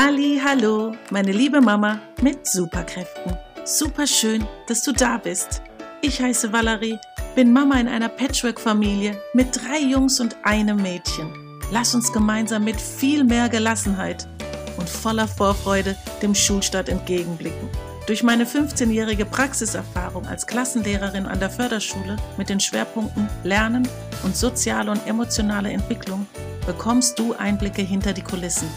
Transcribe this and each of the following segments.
Halli, hallo, meine liebe Mama mit Superkräften. Super schön, dass du da bist. Ich heiße Valerie, bin Mama in einer Patchwork-Familie mit drei Jungs und einem Mädchen. Lass uns gemeinsam mit viel mehr Gelassenheit und voller Vorfreude dem Schulstart entgegenblicken. Durch meine 15-jährige Praxiserfahrung als Klassenlehrerin an der Förderschule mit den Schwerpunkten Lernen und soziale und emotionale Entwicklung bekommst du Einblicke hinter die Kulissen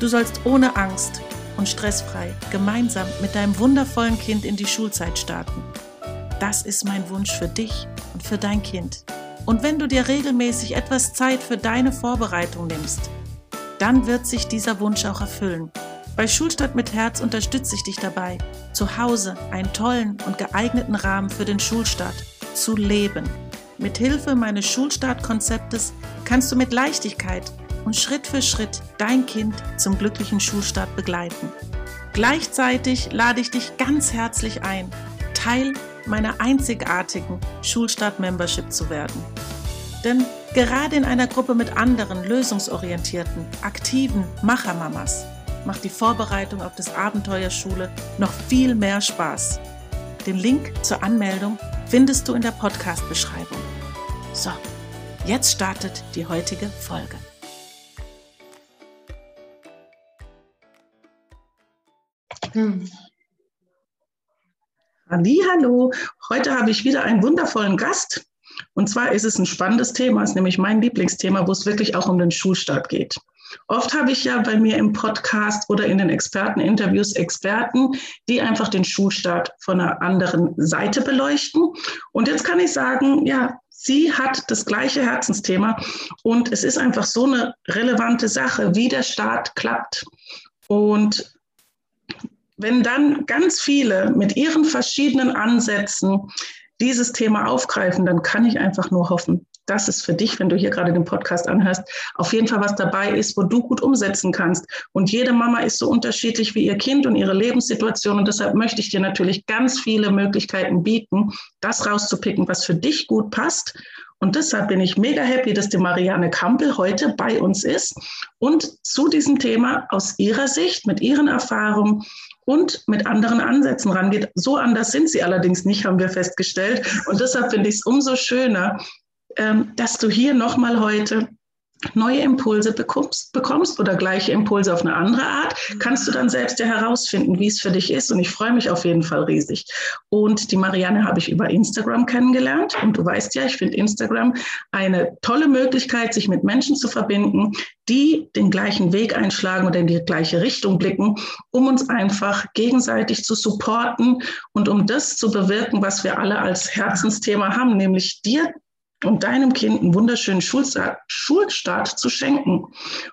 Du sollst ohne Angst und stressfrei gemeinsam mit deinem wundervollen Kind in die Schulzeit starten. Das ist mein Wunsch für dich und für dein Kind. Und wenn du dir regelmäßig etwas Zeit für deine Vorbereitung nimmst, dann wird sich dieser Wunsch auch erfüllen. Bei Schulstadt mit Herz unterstütze ich dich dabei, zu Hause einen tollen und geeigneten Rahmen für den Schulstart zu leben. Mit Hilfe meines Schulstartkonzeptes kannst du mit Leichtigkeit und Schritt für Schritt dein Kind zum glücklichen Schulstart begleiten. Gleichzeitig lade ich dich ganz herzlich ein, Teil meiner einzigartigen Schulstart-Membership zu werden. Denn gerade in einer Gruppe mit anderen lösungsorientierten, aktiven Machermamas macht die Vorbereitung auf das Abenteuerschule noch viel mehr Spaß. Den Link zur Anmeldung findest du in der Podcast-Beschreibung. So, jetzt startet die heutige Folge. Hm. Hallo, heute habe ich wieder einen wundervollen Gast. Und zwar ist es ein spannendes Thema, ist nämlich mein Lieblingsthema, wo es wirklich auch um den Schulstart geht. Oft habe ich ja bei mir im Podcast oder in den Experteninterviews Experten, die einfach den Schulstart von einer anderen Seite beleuchten. Und jetzt kann ich sagen, ja, sie hat das gleiche Herzensthema und es ist einfach so eine relevante Sache, wie der Start klappt. Und wenn dann ganz viele mit ihren verschiedenen Ansätzen dieses Thema aufgreifen, dann kann ich einfach nur hoffen, dass es für dich, wenn du hier gerade den Podcast anhörst, auf jeden Fall was dabei ist, wo du gut umsetzen kannst. Und jede Mama ist so unterschiedlich wie ihr Kind und ihre Lebenssituation. Und deshalb möchte ich dir natürlich ganz viele Möglichkeiten bieten, das rauszupicken, was für dich gut passt. Und deshalb bin ich mega happy, dass die Marianne Kampel heute bei uns ist und zu diesem Thema aus ihrer Sicht, mit ihren Erfahrungen und mit anderen Ansätzen rangeht. So anders sind sie allerdings nicht, haben wir festgestellt. Und deshalb finde ich es umso schöner, ähm, dass du hier nochmal heute neue Impulse bekommst, bekommst oder gleiche Impulse auf eine andere Art, kannst du dann selbst ja herausfinden, wie es für dich ist. Und ich freue mich auf jeden Fall riesig. Und die Marianne habe ich über Instagram kennengelernt. Und du weißt ja, ich finde Instagram eine tolle Möglichkeit, sich mit Menschen zu verbinden, die den gleichen Weg einschlagen oder in die gleiche Richtung blicken, um uns einfach gegenseitig zu supporten und um das zu bewirken, was wir alle als Herzensthema haben, nämlich dir und deinem Kind einen wunderschönen Schulstart, Schulstart zu schenken.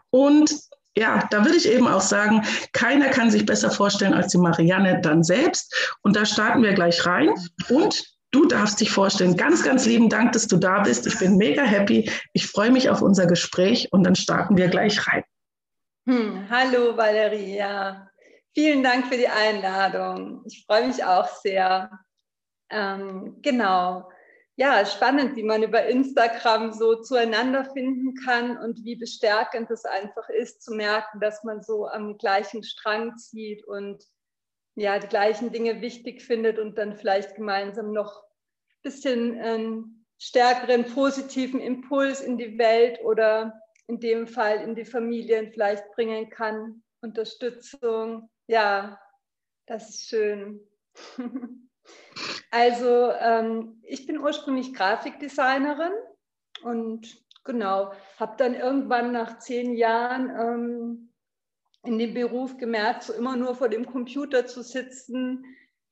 Und ja, da würde ich eben auch sagen, keiner kann sich besser vorstellen als die Marianne dann selbst. Und da starten wir gleich rein. Und du darfst dich vorstellen. Ganz, ganz lieben Dank, dass du da bist. Ich bin mega happy. Ich freue mich auf unser Gespräch und dann starten wir gleich rein. Hm, hallo Valerie, ja. Vielen Dank für die Einladung. Ich freue mich auch sehr. Ähm, genau ja, spannend, wie man über Instagram so zueinander finden kann und wie bestärkend es einfach ist, zu merken, dass man so am gleichen Strang zieht und ja, die gleichen Dinge wichtig findet und dann vielleicht gemeinsam noch ein bisschen einen stärkeren positiven Impuls in die Welt oder in dem Fall in die Familien vielleicht bringen kann. Unterstützung, ja, das ist schön. Also ähm, ich bin ursprünglich Grafikdesignerin und genau, habe dann irgendwann nach zehn Jahren ähm, in dem Beruf gemerkt, so immer nur vor dem Computer zu sitzen,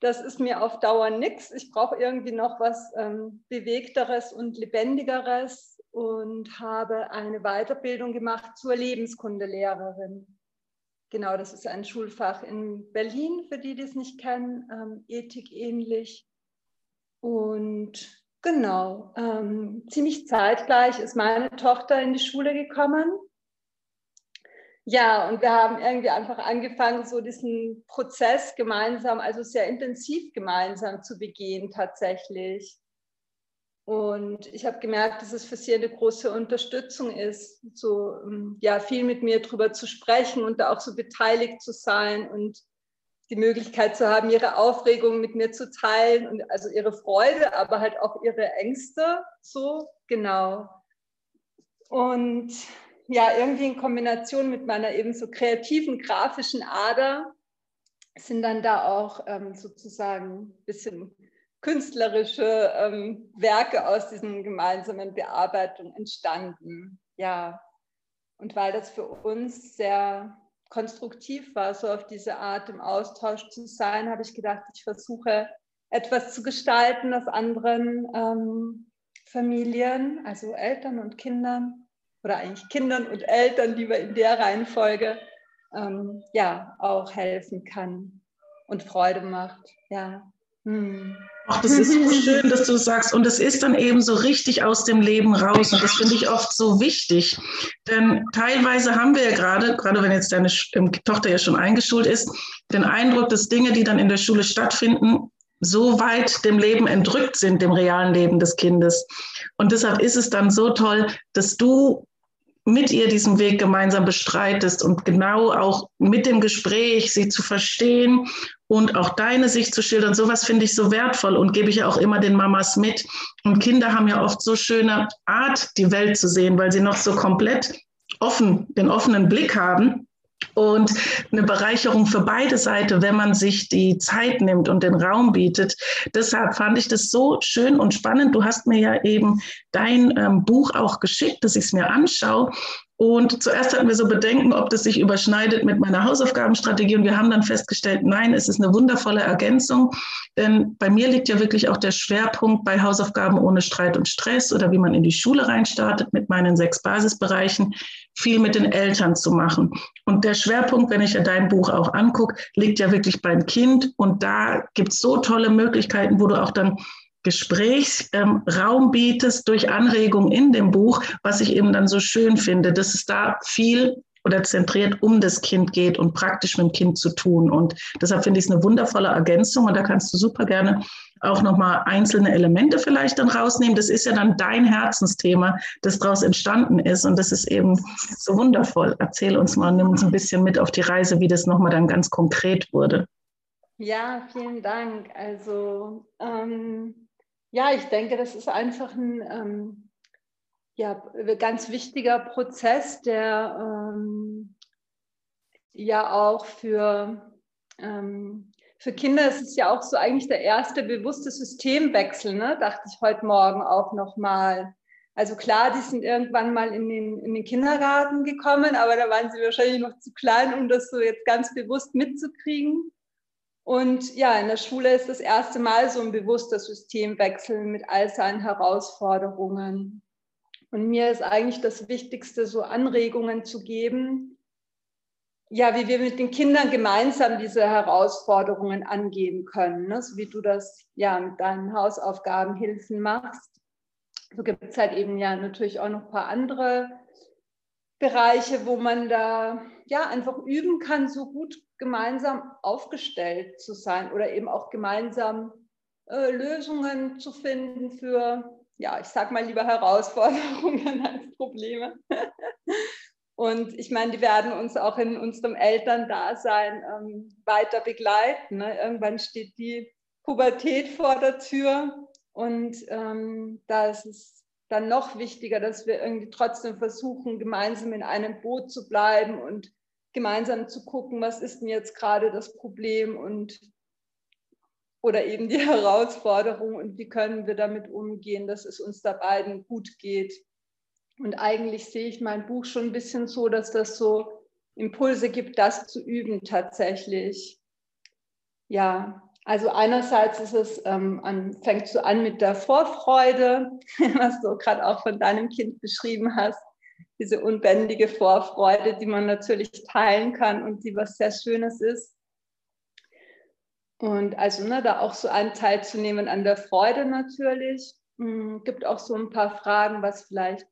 das ist mir auf Dauer nichts. Ich brauche irgendwie noch was ähm, Bewegteres und Lebendigeres und habe eine Weiterbildung gemacht zur Lebenskundelehrerin. Genau, das ist ein Schulfach in Berlin, für die, die es nicht kennen, ähm, Ethik ähnlich. Und genau, ähm, ziemlich zeitgleich ist meine Tochter in die Schule gekommen. Ja, und wir haben irgendwie einfach angefangen, so diesen Prozess gemeinsam, also sehr intensiv gemeinsam zu begehen tatsächlich. Und ich habe gemerkt, dass es für sie eine große Unterstützung ist, so ähm, ja, viel mit mir darüber zu sprechen und da auch so beteiligt zu sein und die Möglichkeit zu haben, ihre Aufregung mit mir zu teilen und also ihre Freude, aber halt auch ihre Ängste, so genau. Und ja, irgendwie in Kombination mit meiner eben so kreativen, grafischen Ader sind dann da auch ähm, sozusagen ein bisschen künstlerische ähm, Werke aus diesen gemeinsamen Bearbeitungen entstanden. Ja, und weil das für uns sehr konstruktiv war, so auf diese Art im Austausch zu sein, habe ich gedacht, ich versuche etwas zu gestalten aus anderen ähm, Familien, also Eltern und Kindern oder eigentlich Kindern und Eltern, die wir in der Reihenfolge ähm, ja auch helfen kann und Freude macht. Ja. Hm. Ach, das ist so schön, dass du sagst. Und es ist dann eben so richtig aus dem Leben raus. Und das finde ich oft so wichtig. Denn teilweise haben wir ja gerade, gerade wenn jetzt deine ähm, Tochter ja schon eingeschult ist, den Eindruck, dass Dinge, die dann in der Schule stattfinden, so weit dem Leben entrückt sind, dem realen Leben des Kindes. Und deshalb ist es dann so toll, dass du mit ihr diesen Weg gemeinsam bestreitest und genau auch mit dem Gespräch sie zu verstehen und auch deine Sicht zu schildern. Sowas finde ich so wertvoll und gebe ich auch immer den Mamas mit. Und Kinder haben ja oft so schöne Art, die Welt zu sehen, weil sie noch so komplett offen, den offenen Blick haben und eine Bereicherung für beide Seiten, wenn man sich die Zeit nimmt und den Raum bietet. Deshalb fand ich das so schön und spannend. Du hast mir ja eben dein ähm, Buch auch geschickt, dass ich es mir anschaue. Und zuerst hatten wir so Bedenken, ob das sich überschneidet mit meiner Hausaufgabenstrategie. Und wir haben dann festgestellt, nein, es ist eine wundervolle Ergänzung. Denn bei mir liegt ja wirklich auch der Schwerpunkt bei Hausaufgaben ohne Streit und Stress oder wie man in die Schule reinstartet mit meinen sechs Basisbereichen, viel mit den Eltern zu machen. Und der Schwerpunkt, wenn ich ja dein Buch auch angucke, liegt ja wirklich beim Kind. Und da gibt es so tolle Möglichkeiten, wo du auch dann Gesprächsraum ähm, bietest durch Anregungen in dem Buch, was ich eben dann so schön finde, dass es da viel oder zentriert um das Kind geht und praktisch mit dem Kind zu tun. Und deshalb finde ich es eine wundervolle Ergänzung und da kannst du super gerne auch nochmal einzelne Elemente vielleicht dann rausnehmen. Das ist ja dann dein Herzensthema, das daraus entstanden ist und das ist eben so wundervoll. Erzähl uns mal, nimm uns ein bisschen mit auf die Reise, wie das nochmal dann ganz konkret wurde. Ja, vielen Dank. Also ähm ja, ich denke, das ist einfach ein ähm, ja, ganz wichtiger Prozess, der ähm, ja auch für, ähm, für Kinder ist es ja auch so eigentlich der erste bewusste Systemwechsel, ne? dachte ich heute Morgen auch nochmal. Also klar, die sind irgendwann mal in den, in den Kindergarten gekommen, aber da waren sie wahrscheinlich noch zu klein, um das so jetzt ganz bewusst mitzukriegen. Und ja, in der Schule ist das erste Mal so ein bewusster Systemwechsel mit all seinen Herausforderungen. Und mir ist eigentlich das Wichtigste, so Anregungen zu geben, ja, wie wir mit den Kindern gemeinsam diese Herausforderungen angehen können, ne? so wie du das ja mit deinen Hausaufgabenhilfen machst. So gibt es halt eben ja natürlich auch noch ein paar andere Bereiche, wo man da ja einfach üben kann, so gut gemeinsam aufgestellt zu sein oder eben auch gemeinsam äh, Lösungen zu finden für, ja, ich sag mal lieber Herausforderungen als Probleme. Und ich meine, die werden uns auch in unserem Elterndasein ähm, weiter begleiten. Ne? Irgendwann steht die Pubertät vor der Tür und ähm, da ist es dann noch wichtiger, dass wir irgendwie trotzdem versuchen, gemeinsam in einem Boot zu bleiben und gemeinsam zu gucken, was ist denn jetzt gerade das Problem und oder eben die Herausforderung und wie können wir damit umgehen, dass es uns da beiden gut geht. Und eigentlich sehe ich mein Buch schon ein bisschen so, dass das so Impulse gibt, das zu üben tatsächlich. Ja, also einerseits ist es, ähm, an, fängst du an mit der Vorfreude, was du gerade auch von deinem Kind beschrieben hast diese unbändige Vorfreude, die man natürlich teilen kann und die was sehr Schönes ist. Und also ne, da auch so einen Teil zu nehmen an der Freude natürlich. Mhm, gibt auch so ein paar Fragen, was vielleicht,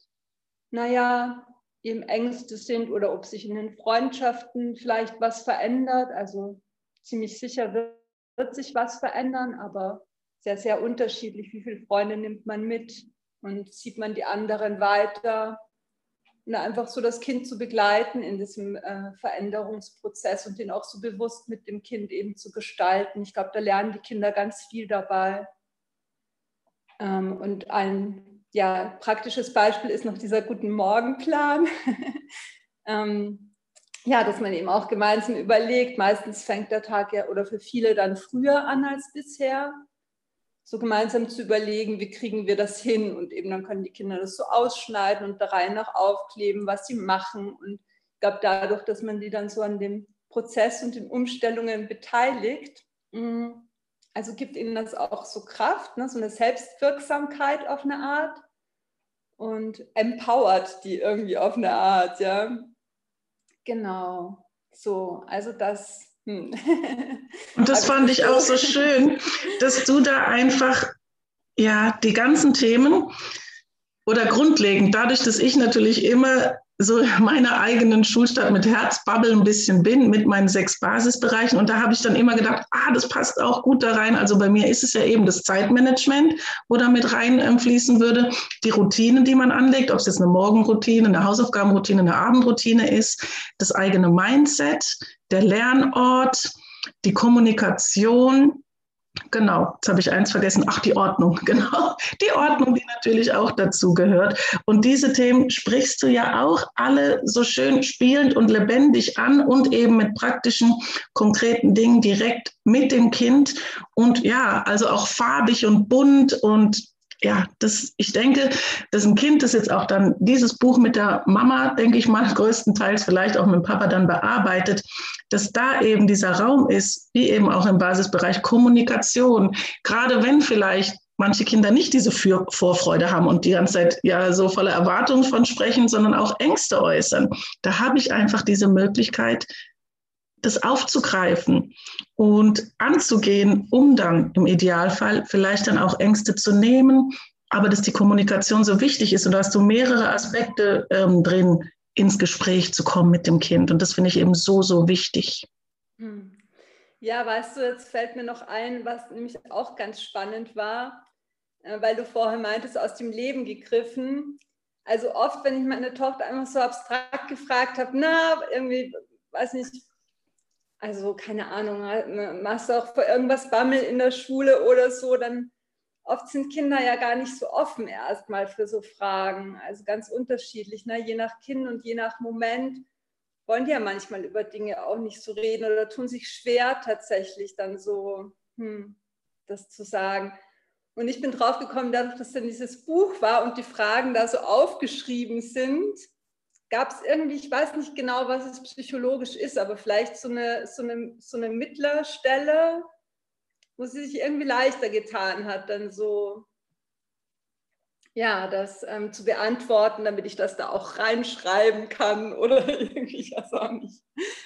naja, eben Ängste sind oder ob sich in den Freundschaften vielleicht was verändert. Also ziemlich sicher wird, wird sich was verändern, aber sehr, sehr unterschiedlich. Wie viele Freunde nimmt man mit und sieht man die anderen weiter? Und einfach so das Kind zu begleiten in diesem äh, Veränderungsprozess und den auch so bewusst mit dem Kind eben zu gestalten. Ich glaube, da lernen die Kinder ganz viel dabei. Ähm, und ein ja, praktisches Beispiel ist noch dieser Guten Morgen-Plan. ähm, ja, dass man eben auch gemeinsam überlegt. Meistens fängt der Tag ja oder für viele dann früher an als bisher so gemeinsam zu überlegen, wie kriegen wir das hin und eben dann können die Kinder das so ausschneiden und da rein nach aufkleben, was sie machen und ich glaube dadurch, dass man die dann so an dem Prozess und den Umstellungen beteiligt, mm, also gibt ihnen das auch so Kraft, ne, so eine Selbstwirksamkeit auf eine Art und empowert die irgendwie auf eine Art, ja. Genau, so, also das hm. Und das fand ich auch so schön, dass du da einfach, ja, die ganzen Themen oder grundlegend, dadurch, dass ich natürlich immer so meiner eigenen Schulstadt mit Herzbubble ein bisschen bin, mit meinen sechs Basisbereichen. Und da habe ich dann immer gedacht, ah, das passt auch gut da rein. Also bei mir ist es ja eben das Zeitmanagement, wo da mit reinfließen würde. Die Routinen, die man anlegt, ob es jetzt eine Morgenroutine, eine Hausaufgabenroutine, eine Abendroutine ist, das eigene Mindset, der Lernort, die Kommunikation, Genau, jetzt habe ich eins vergessen. Ach, die Ordnung, genau. Die Ordnung, die natürlich auch dazu gehört. Und diese Themen sprichst du ja auch alle so schön spielend und lebendig an und eben mit praktischen, konkreten Dingen direkt mit dem Kind. Und ja, also auch farbig und bunt und ja, das, ich denke, dass ein Kind, das jetzt auch dann dieses Buch mit der Mama, denke ich mal, größtenteils vielleicht auch mit dem Papa dann bearbeitet, dass da eben dieser Raum ist, wie eben auch im Basisbereich Kommunikation, gerade wenn vielleicht manche Kinder nicht diese Für Vorfreude haben und die ganze Zeit ja so voller Erwartungen von sprechen, sondern auch Ängste äußern. Da habe ich einfach diese Möglichkeit, das aufzugreifen und anzugehen, um dann im Idealfall vielleicht dann auch Ängste zu nehmen, aber dass die Kommunikation so wichtig ist und da hast du mehrere Aspekte ähm, drin, ins Gespräch zu kommen mit dem Kind. Und das finde ich eben so, so wichtig. Hm. Ja, weißt du, jetzt fällt mir noch ein, was nämlich auch ganz spannend war, äh, weil du vorher meintest, aus dem Leben gegriffen. Also oft, wenn ich meine Tochter einfach so abstrakt gefragt habe, na, irgendwie, weiß nicht, also keine Ahnung, machst du auch vor irgendwas Bammel in der Schule oder so, dann oft sind Kinder ja gar nicht so offen erstmal für so Fragen. Also ganz unterschiedlich, ne? je nach Kind und je nach Moment wollen die ja manchmal über Dinge auch nicht so reden oder tun sich schwer tatsächlich dann so, hm, das zu sagen. Und ich bin drauf gekommen, dadurch, dass dann dieses Buch war und die Fragen da so aufgeschrieben sind, gab es irgendwie, ich weiß nicht genau, was es psychologisch ist, aber vielleicht so eine, so eine, so eine Mittlerstelle, wo sie sich irgendwie leichter getan hat, dann so ja, das ähm, zu beantworten, damit ich das da auch reinschreiben kann oder irgendwie, ich weiß auch nicht.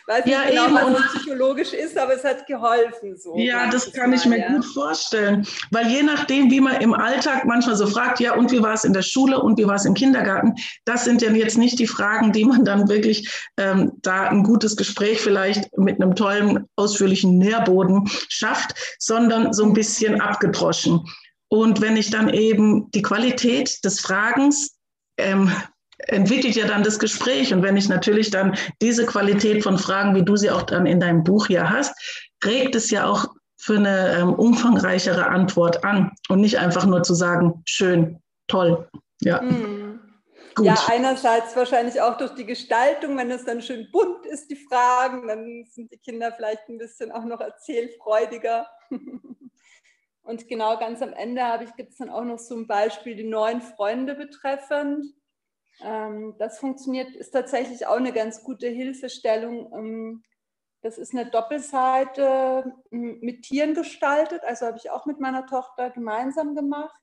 Weiß ja, nicht genau, eben. was psychologisch ist, aber es hat geholfen. So, ja, das kann mal, ich mir ja. gut vorstellen, weil je nachdem, wie man im Alltag manchmal so fragt, ja, und wie war es in der Schule und wie war es im Kindergarten, das sind ja jetzt nicht die Fragen, die man dann wirklich ähm, da ein gutes Gespräch vielleicht mit einem tollen, ausführlichen Nährboden schafft, sondern so ein bisschen abgedroschen. Und wenn ich dann eben die Qualität des Fragens ähm, entwickelt ja dann das Gespräch. Und wenn ich natürlich dann diese Qualität von Fragen, wie du sie auch dann in deinem Buch hier hast, regt es ja auch für eine ähm, umfangreichere Antwort an und nicht einfach nur zu sagen, schön, toll. Ja. Hm. Gut. Ja, einerseits wahrscheinlich auch durch die Gestaltung, wenn es dann schön bunt ist, die Fragen, dann sind die Kinder vielleicht ein bisschen auch noch erzählfreudiger. Und genau ganz am Ende gibt es dann auch noch so Beispiel, die neuen Freunde betreffend. Ähm, das funktioniert, ist tatsächlich auch eine ganz gute Hilfestellung. Ähm, das ist eine Doppelseite mit Tieren gestaltet, also habe ich auch mit meiner Tochter gemeinsam gemacht.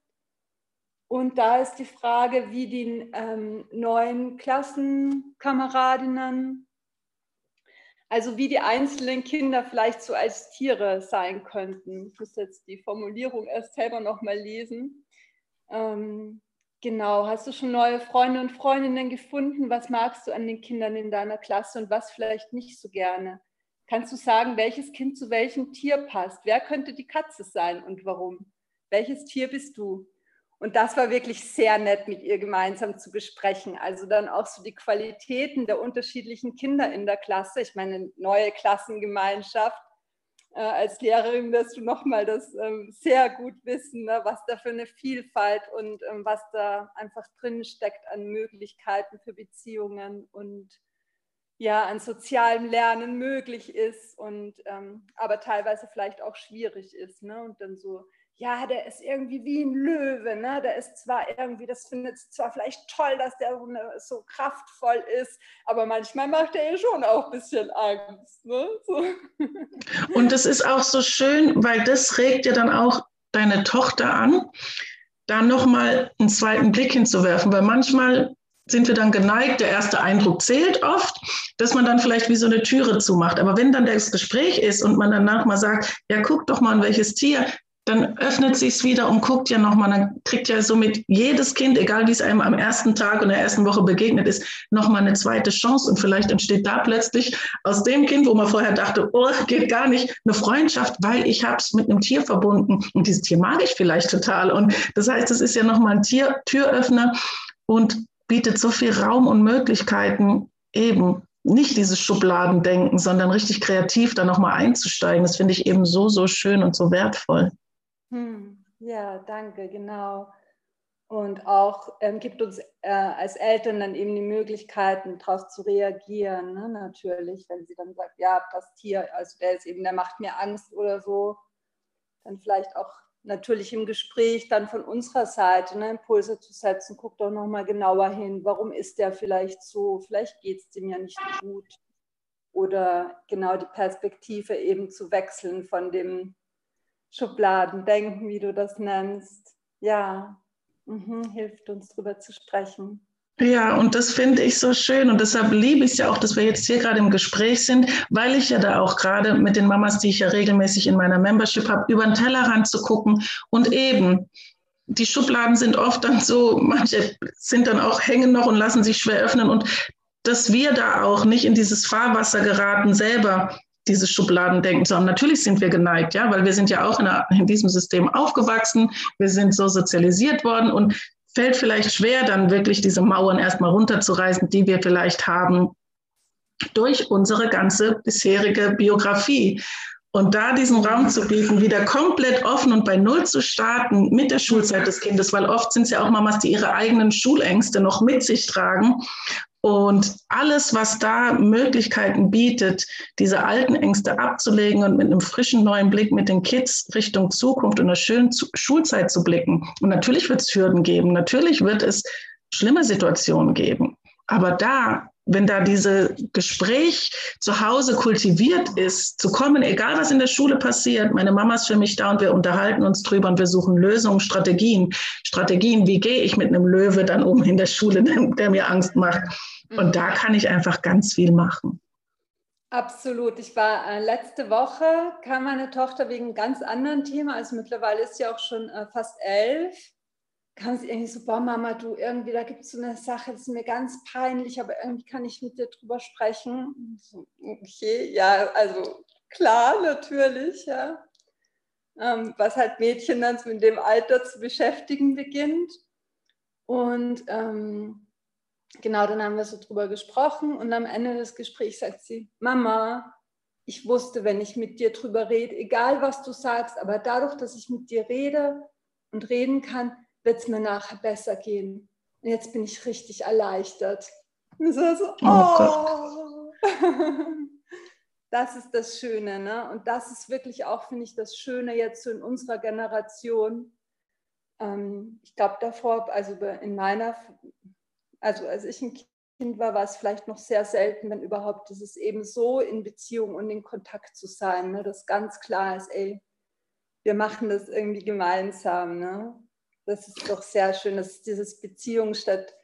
Und da ist die Frage, wie die ähm, neuen Klassenkameradinnen also wie die einzelnen Kinder vielleicht so als Tiere sein könnten. Ich muss jetzt die Formulierung erst selber nochmal lesen. Ähm, genau, hast du schon neue Freunde und Freundinnen gefunden? Was magst du an den Kindern in deiner Klasse und was vielleicht nicht so gerne? Kannst du sagen, welches Kind zu welchem Tier passt? Wer könnte die Katze sein und warum? welches Tier bist du? Und das war wirklich sehr nett, mit ihr gemeinsam zu besprechen. Also dann auch so die Qualitäten der unterschiedlichen Kinder in der Klasse. Ich meine, neue Klassengemeinschaft. Äh, als Lehrerin wirst du nochmal das ähm, sehr gut wissen, ne, was da für eine Vielfalt und ähm, was da einfach drin steckt an Möglichkeiten für Beziehungen und ja, an sozialem Lernen möglich ist und ähm, aber teilweise vielleicht auch schwierig ist. Ne? Und dann so ja, der ist irgendwie wie ein Löwe, ne? Der ist zwar irgendwie, das findet zwar vielleicht toll, dass der so kraftvoll ist, aber manchmal macht er schon auch ein bisschen Angst. Ne? So. Und es ist auch so schön, weil das regt ja dann auch deine Tochter an, da nochmal einen zweiten Blick hinzuwerfen, weil manchmal sind wir dann geneigt, der erste Eindruck zählt oft, dass man dann vielleicht wie so eine Türe zumacht. Aber wenn dann das Gespräch ist und man danach mal sagt, ja, guck doch mal an welches Tier, dann öffnet sich's wieder und guckt ja nochmal, dann kriegt ja somit jedes Kind, egal wie es einem am ersten Tag und der ersten Woche begegnet ist, nochmal eine zweite Chance und vielleicht entsteht da plötzlich aus dem Kind, wo man vorher dachte, oh, geht gar nicht, eine Freundschaft, weil ich es mit einem Tier verbunden und dieses Tier mag ich vielleicht total und das heißt, es ist ja nochmal ein Tier, Türöffner und bietet so viel Raum und Möglichkeiten eben nicht dieses Schubladendenken, sondern richtig kreativ da nochmal einzusteigen. Das finde ich eben so, so schön und so wertvoll. Hm, ja, danke, genau. Und auch ähm, gibt uns äh, als Eltern dann eben die Möglichkeiten, darauf zu reagieren. Ne? Natürlich, wenn sie dann sagt, ja, das Tier, also der ist eben, der macht mir Angst oder so, dann vielleicht auch natürlich im Gespräch dann von unserer Seite ne, Impulse zu setzen, guck doch nochmal genauer hin, warum ist der vielleicht so, vielleicht geht es dem ja nicht gut. Oder genau die Perspektive eben zu wechseln von dem Schubladendenken, wie du das nennst. Ja, mhm, hilft uns darüber zu sprechen. Ja, und das finde ich so schön und deshalb liebe ich es ja auch, dass wir jetzt hier gerade im Gespräch sind, weil ich ja da auch gerade mit den Mamas, die ich ja regelmäßig in meiner Membership habe, über den Tellerrand zu gucken und eben die Schubladen sind oft dann so, manche sind dann auch hängen noch und lassen sich schwer öffnen und dass wir da auch nicht in dieses Fahrwasser geraten, selber diese Schubladen denken, sondern natürlich sind wir geneigt, ja, weil wir sind ja auch in, einer, in diesem System aufgewachsen, wir sind so sozialisiert worden und fällt vielleicht schwer, dann wirklich diese Mauern erstmal runterzureißen, die wir vielleicht haben durch unsere ganze bisherige Biografie. Und da diesen Raum zu bieten, wieder komplett offen und bei Null zu starten mit der Schulzeit des Kindes, weil oft sind es ja auch Mamas, die ihre eigenen Schulängste noch mit sich tragen und alles, was da Möglichkeiten bietet, diese alten Ängste abzulegen und mit einem frischen neuen Blick mit den Kids Richtung Zukunft und einer schönen Schulzeit zu blicken. Und natürlich wird es Hürden geben, natürlich wird es schlimme Situationen geben. Aber da, wenn da diese Gespräch zu Hause kultiviert ist, zu kommen, egal was in der Schule passiert, meine Mama ist für mich da und wir unterhalten uns drüber und wir suchen Lösungen, Strategien. Strategien, wie gehe ich mit einem Löwe dann um in der Schule, der mir Angst macht. Und da kann ich einfach ganz viel machen. Absolut. Ich war äh, letzte Woche, kam meine Tochter wegen einem ganz anderen Thema, also mittlerweile ist sie auch schon äh, fast elf, kam sie irgendwie so, boah Mama, du irgendwie, da gibt es so eine Sache, das ist mir ganz peinlich, aber irgendwie kann ich mit dir drüber sprechen. So, okay, ja, also klar, natürlich, ja. Ähm, was halt Mädchen dann so in dem Alter zu beschäftigen beginnt. Und ähm, genau, dann haben wir so drüber gesprochen und am Ende des Gesprächs sagt sie, Mama, ich wusste, wenn ich mit dir drüber rede, egal was du sagst, aber dadurch, dass ich mit dir rede und reden kann, wird es mir nachher besser gehen. Und jetzt bin ich richtig erleichtert. Und so, so oh. oh. Das ist das Schöne, ne? Und das ist wirklich auch, finde ich, das Schöne jetzt so in unserer Generation. Ähm, ich glaube davor, also in meiner also als ich ein Kind war, war es vielleicht noch sehr selten, wenn überhaupt, ist es eben so in Beziehung und in Kontakt zu sein, ne, dass ganz klar ist, ey, wir machen das irgendwie gemeinsam. Ne? Das ist doch sehr schön, das ist dieses Beziehung statt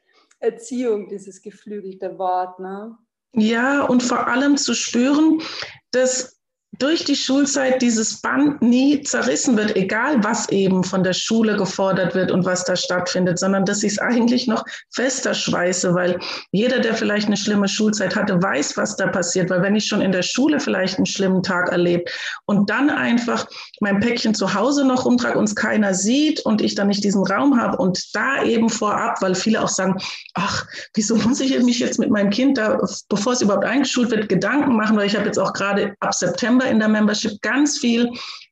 Erziehung, dieses geflügelte Wort. Ne? Ja, und vor allem zu spüren, dass durch die Schulzeit dieses Band nie zerrissen wird, egal was eben von der Schule gefordert wird und was da stattfindet, sondern dass ich es eigentlich noch fester schweiße, weil jeder, der vielleicht eine schlimme Schulzeit hatte, weiß, was da passiert. Weil wenn ich schon in der Schule vielleicht einen schlimmen Tag erlebt und dann einfach mein Päckchen zu Hause noch rumtrage, uns keiner sieht und ich dann nicht diesen Raum habe und da eben vorab, weil viele auch sagen, ach, wieso muss ich mich jetzt mit meinem Kind da, bevor es überhaupt eingeschult wird, Gedanken machen, weil ich habe jetzt auch gerade ab September in der Membership ganz viel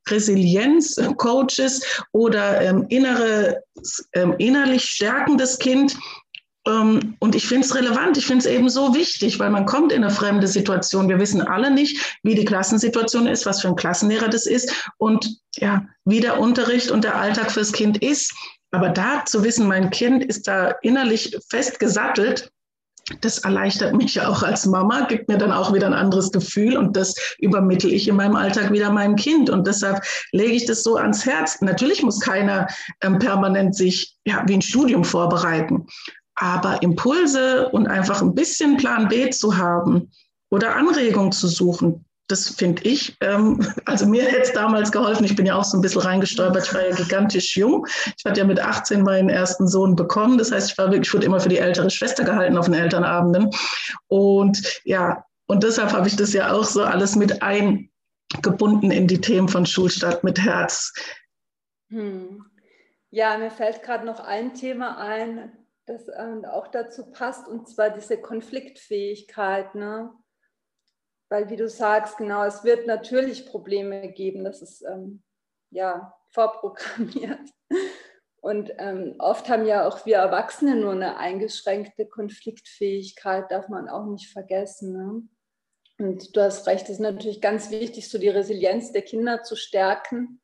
Resilienz-Coaches oder ähm, innere, ähm, innerlich stärkendes Kind. Ähm, und ich finde es relevant, ich finde es eben so wichtig, weil man kommt in eine fremde Situation. Wir wissen alle nicht, wie die Klassensituation ist, was für ein Klassenlehrer das ist und ja, wie der Unterricht und der Alltag fürs Kind ist. Aber da zu wissen, mein Kind ist da innerlich fest gesattelt, das erleichtert mich ja auch als Mama, gibt mir dann auch wieder ein anderes Gefühl und das übermittle ich in meinem Alltag wieder meinem Kind. Und deshalb lege ich das so ans Herz. Natürlich muss keiner ähm, permanent sich ja, wie ein Studium vorbereiten, aber Impulse und einfach ein bisschen Plan B zu haben oder Anregungen zu suchen, das finde ich, ähm, also mir hätte es damals geholfen. Ich bin ja auch so ein bisschen reingestolpert. Ich war ja gigantisch jung. Ich hatte ja mit 18 meinen ersten Sohn bekommen. Das heißt, ich war wirklich, ich wurde immer für die ältere Schwester gehalten auf den Elternabenden. Und ja, und deshalb habe ich das ja auch so alles mit eingebunden in die Themen von Schulstadt mit Herz. Hm. Ja, mir fällt gerade noch ein Thema ein, das ähm, auch dazu passt, und zwar diese Konfliktfähigkeit. Ne? Weil wie du sagst, genau, es wird natürlich Probleme geben, das ist ähm, ja vorprogrammiert. Und ähm, oft haben ja auch wir Erwachsene nur eine eingeschränkte Konfliktfähigkeit, darf man auch nicht vergessen. Ne? Und du hast recht, es ist natürlich ganz wichtig, so die Resilienz der Kinder zu stärken.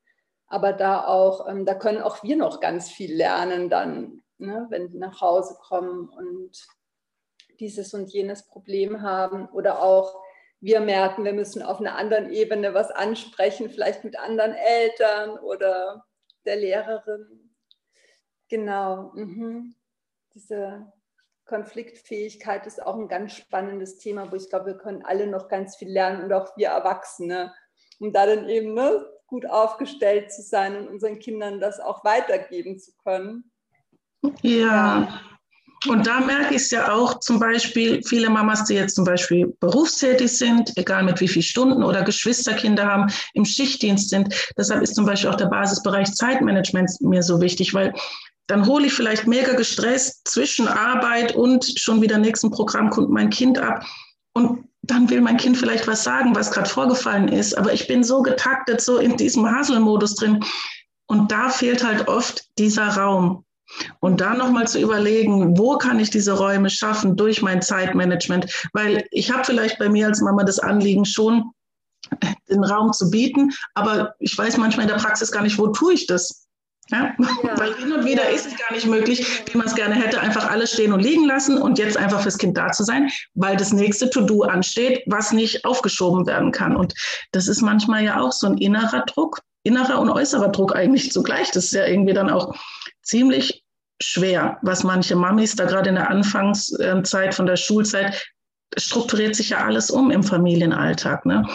Aber da auch, ähm, da können auch wir noch ganz viel lernen dann, ne, wenn die nach Hause kommen und dieses und jenes Problem haben oder auch wir merken, wir müssen auf einer anderen Ebene was ansprechen, vielleicht mit anderen Eltern oder der Lehrerin. Genau. Mhm. Diese Konfliktfähigkeit ist auch ein ganz spannendes Thema, wo ich glaube, wir können alle noch ganz viel lernen und auch wir Erwachsene, um da dann eben ne, gut aufgestellt zu sein und unseren Kindern das auch weitergeben zu können. Ja. Und da merke ich es ja auch zum Beispiel, viele Mamas, die jetzt zum Beispiel berufstätig sind, egal mit wie vielen Stunden oder Geschwisterkinder haben, im Schichtdienst sind. Deshalb ist zum Beispiel auch der Basisbereich Zeitmanagement mir so wichtig, weil dann hole ich vielleicht mega gestresst zwischen Arbeit und schon wieder nächsten Programmkunden mein Kind ab. Und dann will mein Kind vielleicht was sagen, was gerade vorgefallen ist. Aber ich bin so getaktet, so in diesem Haselmodus drin. Und da fehlt halt oft dieser Raum. Und da nochmal zu überlegen, wo kann ich diese Räume schaffen durch mein Zeitmanagement? Weil ich habe vielleicht bei mir als Mama das Anliegen schon, den Raum zu bieten, aber ich weiß manchmal in der Praxis gar nicht, wo tue ich das? Ja? ja. Weil hin und wieder ja. ist es gar nicht möglich, wie man es gerne hätte, einfach alles stehen und liegen lassen und jetzt einfach fürs Kind da zu sein, weil das nächste To-Do ansteht, was nicht aufgeschoben werden kann. Und das ist manchmal ja auch so ein innerer Druck, innerer und äußerer Druck eigentlich zugleich. Das ist ja irgendwie dann auch ziemlich schwer, was manche Mamis da gerade in der Anfangszeit von der Schulzeit strukturiert sich ja alles um im Familienalltag. Ne?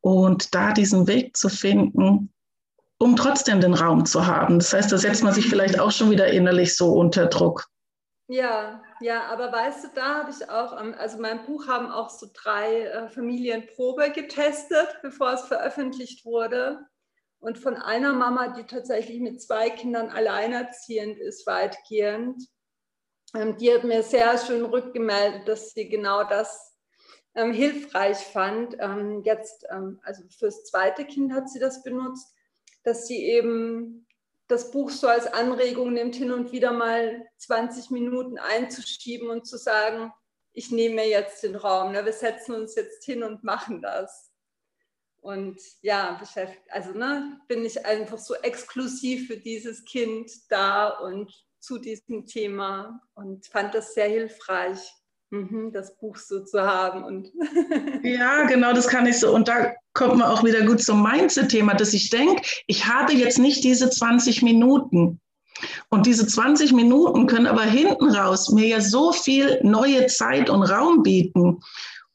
Und da diesen Weg zu finden, um trotzdem den Raum zu haben. Das heißt, da setzt man sich vielleicht auch schon wieder innerlich so unter Druck. Ja, ja, aber weißt du, da habe ich auch, also mein Buch haben auch so drei äh, Familienprobe getestet, bevor es veröffentlicht wurde. Und von einer Mama, die tatsächlich mit zwei Kindern alleinerziehend ist, weitgehend, ähm, die hat mir sehr schön rückgemeldet, dass sie genau das ähm, hilfreich fand. Ähm, jetzt, ähm, also fürs zweite Kind hat sie das benutzt, dass sie eben das Buch so als Anregung nimmt, hin und wieder mal 20 Minuten einzuschieben und zu sagen, ich nehme mir jetzt den Raum, ne? wir setzen uns jetzt hin und machen das. Und ja, also ne, bin ich einfach so exklusiv für dieses Kind da und zu diesem Thema und fand das sehr hilfreich, mhm, das Buch so zu haben. Und ja, genau, das kann ich so. Und da kommt man auch wieder gut zum Mindset-Thema, dass ich denke, ich habe jetzt nicht diese 20 Minuten. Und diese 20 Minuten können aber hinten raus mir ja so viel neue Zeit und Raum bieten.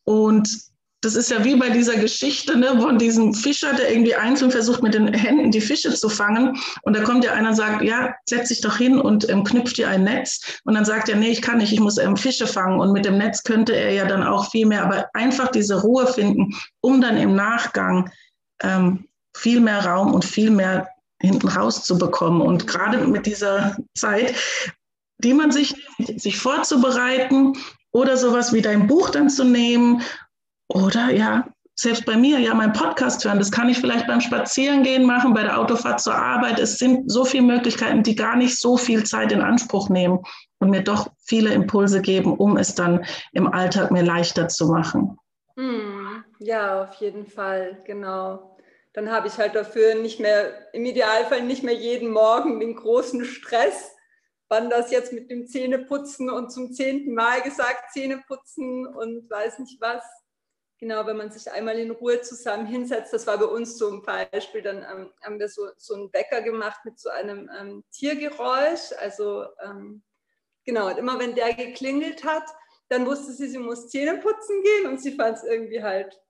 Und das ist ja wie bei dieser Geschichte ne, von diesem Fischer, der irgendwie einzeln versucht, mit den Händen die Fische zu fangen. Und da kommt ja einer und sagt, ja, setz dich doch hin und ähm, knüpft dir ein Netz. Und dann sagt er, nee, ich kann nicht, ich muss ähm, Fische fangen. Und mit dem Netz könnte er ja dann auch viel mehr, aber einfach diese Ruhe finden, um dann im Nachgang ähm, viel mehr Raum und viel mehr hinten rauszubekommen. Und gerade mit dieser Zeit, die man sich, sich vorzubereiten oder sowas wie dein Buch dann zu nehmen oder ja, selbst bei mir, ja, mein Podcast hören, das kann ich vielleicht beim Spazierengehen machen, bei der Autofahrt zur Arbeit. Es sind so viele Möglichkeiten, die gar nicht so viel Zeit in Anspruch nehmen und mir doch viele Impulse geben, um es dann im Alltag mir leichter zu machen. Hm, ja, auf jeden Fall, genau. Dann habe ich halt dafür nicht mehr, im Idealfall nicht mehr jeden Morgen den großen Stress, wann das jetzt mit dem Zähneputzen und zum zehnten Mal gesagt Zähneputzen und weiß nicht was Genau, wenn man sich einmal in Ruhe zusammen hinsetzt, das war bei uns ein Beispiel, dann ähm, haben wir so, so einen Wecker gemacht mit so einem ähm, Tiergeräusch. Also ähm, genau, und immer wenn der geklingelt hat, dann wusste sie, sie muss Zähne putzen gehen und sie fand es irgendwie halt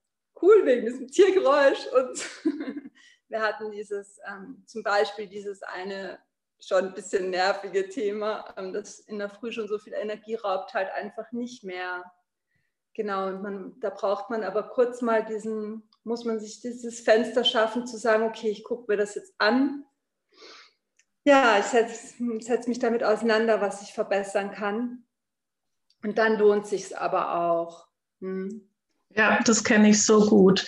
cool wegen diesem Tiergeräusch. Und wir hatten dieses, ähm, zum Beispiel dieses eine schon ein bisschen nervige Thema, ähm, das in der Früh schon so viel Energie raubt, halt einfach nicht mehr Genau, und man, da braucht man aber kurz mal diesen, muss man sich dieses Fenster schaffen, zu sagen, okay, ich gucke mir das jetzt an. Ja, ich setze setz mich damit auseinander, was ich verbessern kann. Und dann lohnt sich aber auch. Hm. Ja, das kenne ich so gut.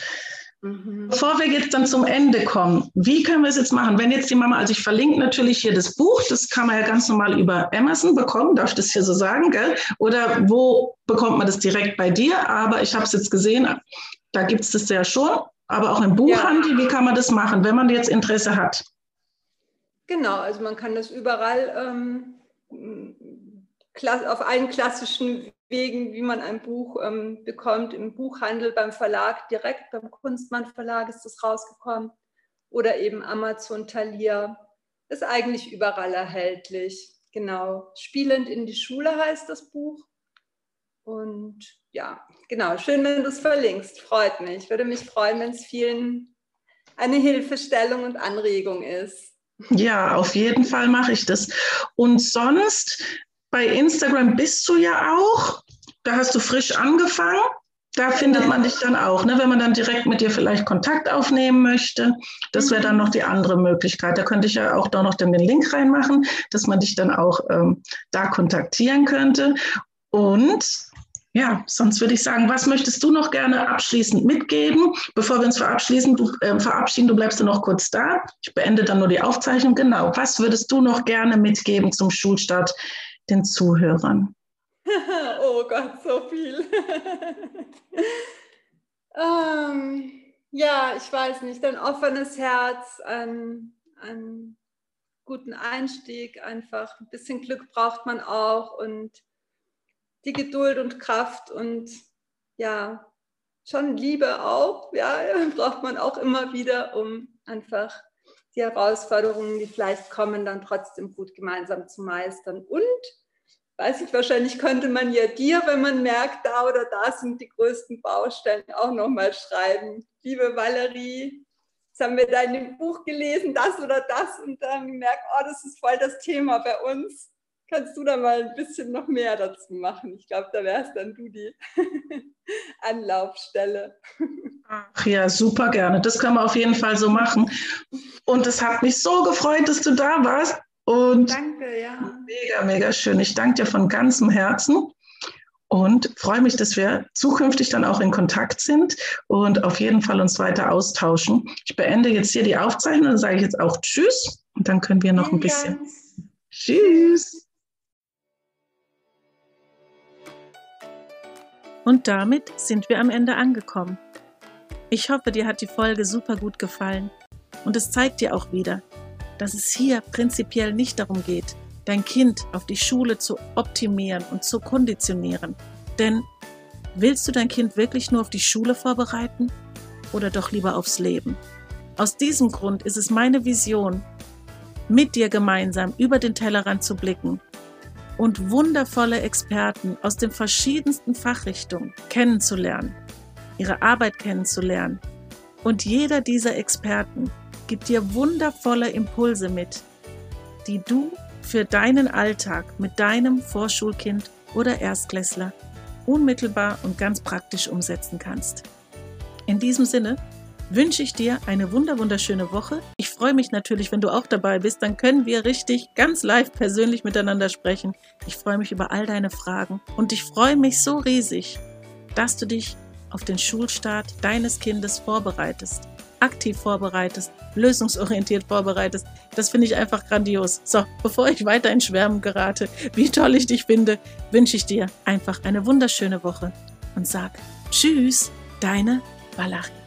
Mhm. Bevor wir jetzt dann zum Ende kommen, wie können wir es jetzt machen? Wenn jetzt die Mama, also ich verlinke natürlich hier das Buch, das kann man ja ganz normal über Amazon bekommen, darf ich das hier so sagen, gell? Oder wo bekommt man das direkt bei dir? Aber ich habe es jetzt gesehen, da gibt es das ja schon, aber auch im Buchhandel, ja. wie kann man das machen, wenn man jetzt Interesse hat? Genau, also man kann das überall ähm, auf allen klassischen Wegen, wie man ein Buch ähm, bekommt, im Buchhandel, beim Verlag, direkt beim Kunstmann Verlag ist das rausgekommen oder eben Amazon Thalia, ist eigentlich überall erhältlich. Genau, Spielend in die Schule heißt das Buch. Und ja, genau, schön, wenn du es verlinkst, freut mich. Ich würde mich freuen, wenn es vielen eine Hilfestellung und Anregung ist. Ja, auf jeden Fall mache ich das. Und sonst bei Instagram bist du ja auch. Da hast du frisch angefangen. Da findet man dich dann auch, ne? wenn man dann direkt mit dir vielleicht Kontakt aufnehmen möchte. Das wäre dann noch die andere Möglichkeit. Da könnte ich ja auch da noch dann den Link reinmachen, dass man dich dann auch ähm, da kontaktieren könnte. Und ja, sonst würde ich sagen, was möchtest du noch gerne abschließend mitgeben? Bevor wir uns verabschließen, du, äh, verabschieden, du bleibst du noch kurz da. Ich beende dann nur die Aufzeichnung. Genau, was würdest du noch gerne mitgeben zum Schulstart den Zuhörern? oh Gott, so viel. ähm, ja, ich weiß nicht, ein offenes Herz, ein, ein guten Einstieg, einfach ein bisschen Glück braucht man auch und die Geduld und Kraft und ja, schon Liebe auch, ja, braucht man auch immer wieder, um einfach die Herausforderungen, die vielleicht kommen, dann trotzdem gut gemeinsam zu meistern. Und, weiß ich, wahrscheinlich könnte man ja dir, wenn man merkt, da oder da sind die größten Baustellen, auch nochmal schreiben. Liebe Valerie, jetzt haben wir da in dem Buch gelesen, das oder das, und dann gemerkt, oh, das ist voll das Thema bei uns. Kannst du da mal ein bisschen noch mehr dazu machen? Ich glaube, da wärst dann du die Anlaufstelle. Ach ja, super gerne. Das können wir auf jeden Fall so machen. Und es hat mich so gefreut, dass du da warst. Und danke, ja. Mega, mega schön. Ich danke dir von ganzem Herzen und freue mich, dass wir zukünftig dann auch in Kontakt sind und auf jeden Fall uns weiter austauschen. Ich beende jetzt hier die Aufzeichnung und sage ich jetzt auch Tschüss und dann können wir noch ein bisschen. Tschüss. Und damit sind wir am Ende angekommen. Ich hoffe, dir hat die Folge super gut gefallen. Und es zeigt dir auch wieder, dass es hier prinzipiell nicht darum geht, dein Kind auf die Schule zu optimieren und zu konditionieren. Denn willst du dein Kind wirklich nur auf die Schule vorbereiten oder doch lieber aufs Leben? Aus diesem Grund ist es meine Vision, mit dir gemeinsam über den Tellerrand zu blicken und wundervolle Experten aus den verschiedensten Fachrichtungen kennenzulernen ihre Arbeit kennenzulernen. Und jeder dieser Experten gibt dir wundervolle Impulse mit, die du für deinen Alltag mit deinem Vorschulkind oder Erstklässler unmittelbar und ganz praktisch umsetzen kannst. In diesem Sinne wünsche ich dir eine wunderschöne Woche. Ich freue mich natürlich, wenn du auch dabei bist. Dann können wir richtig ganz live persönlich miteinander sprechen. Ich freue mich über all deine Fragen und ich freue mich so riesig, dass du dich auf den Schulstart deines Kindes vorbereitest, aktiv vorbereitest, lösungsorientiert vorbereitest. Das finde ich einfach grandios. So, bevor ich weiter in Schwärmen gerate, wie toll ich dich finde, wünsche ich dir einfach eine wunderschöne Woche und sag Tschüss, deine Valerie.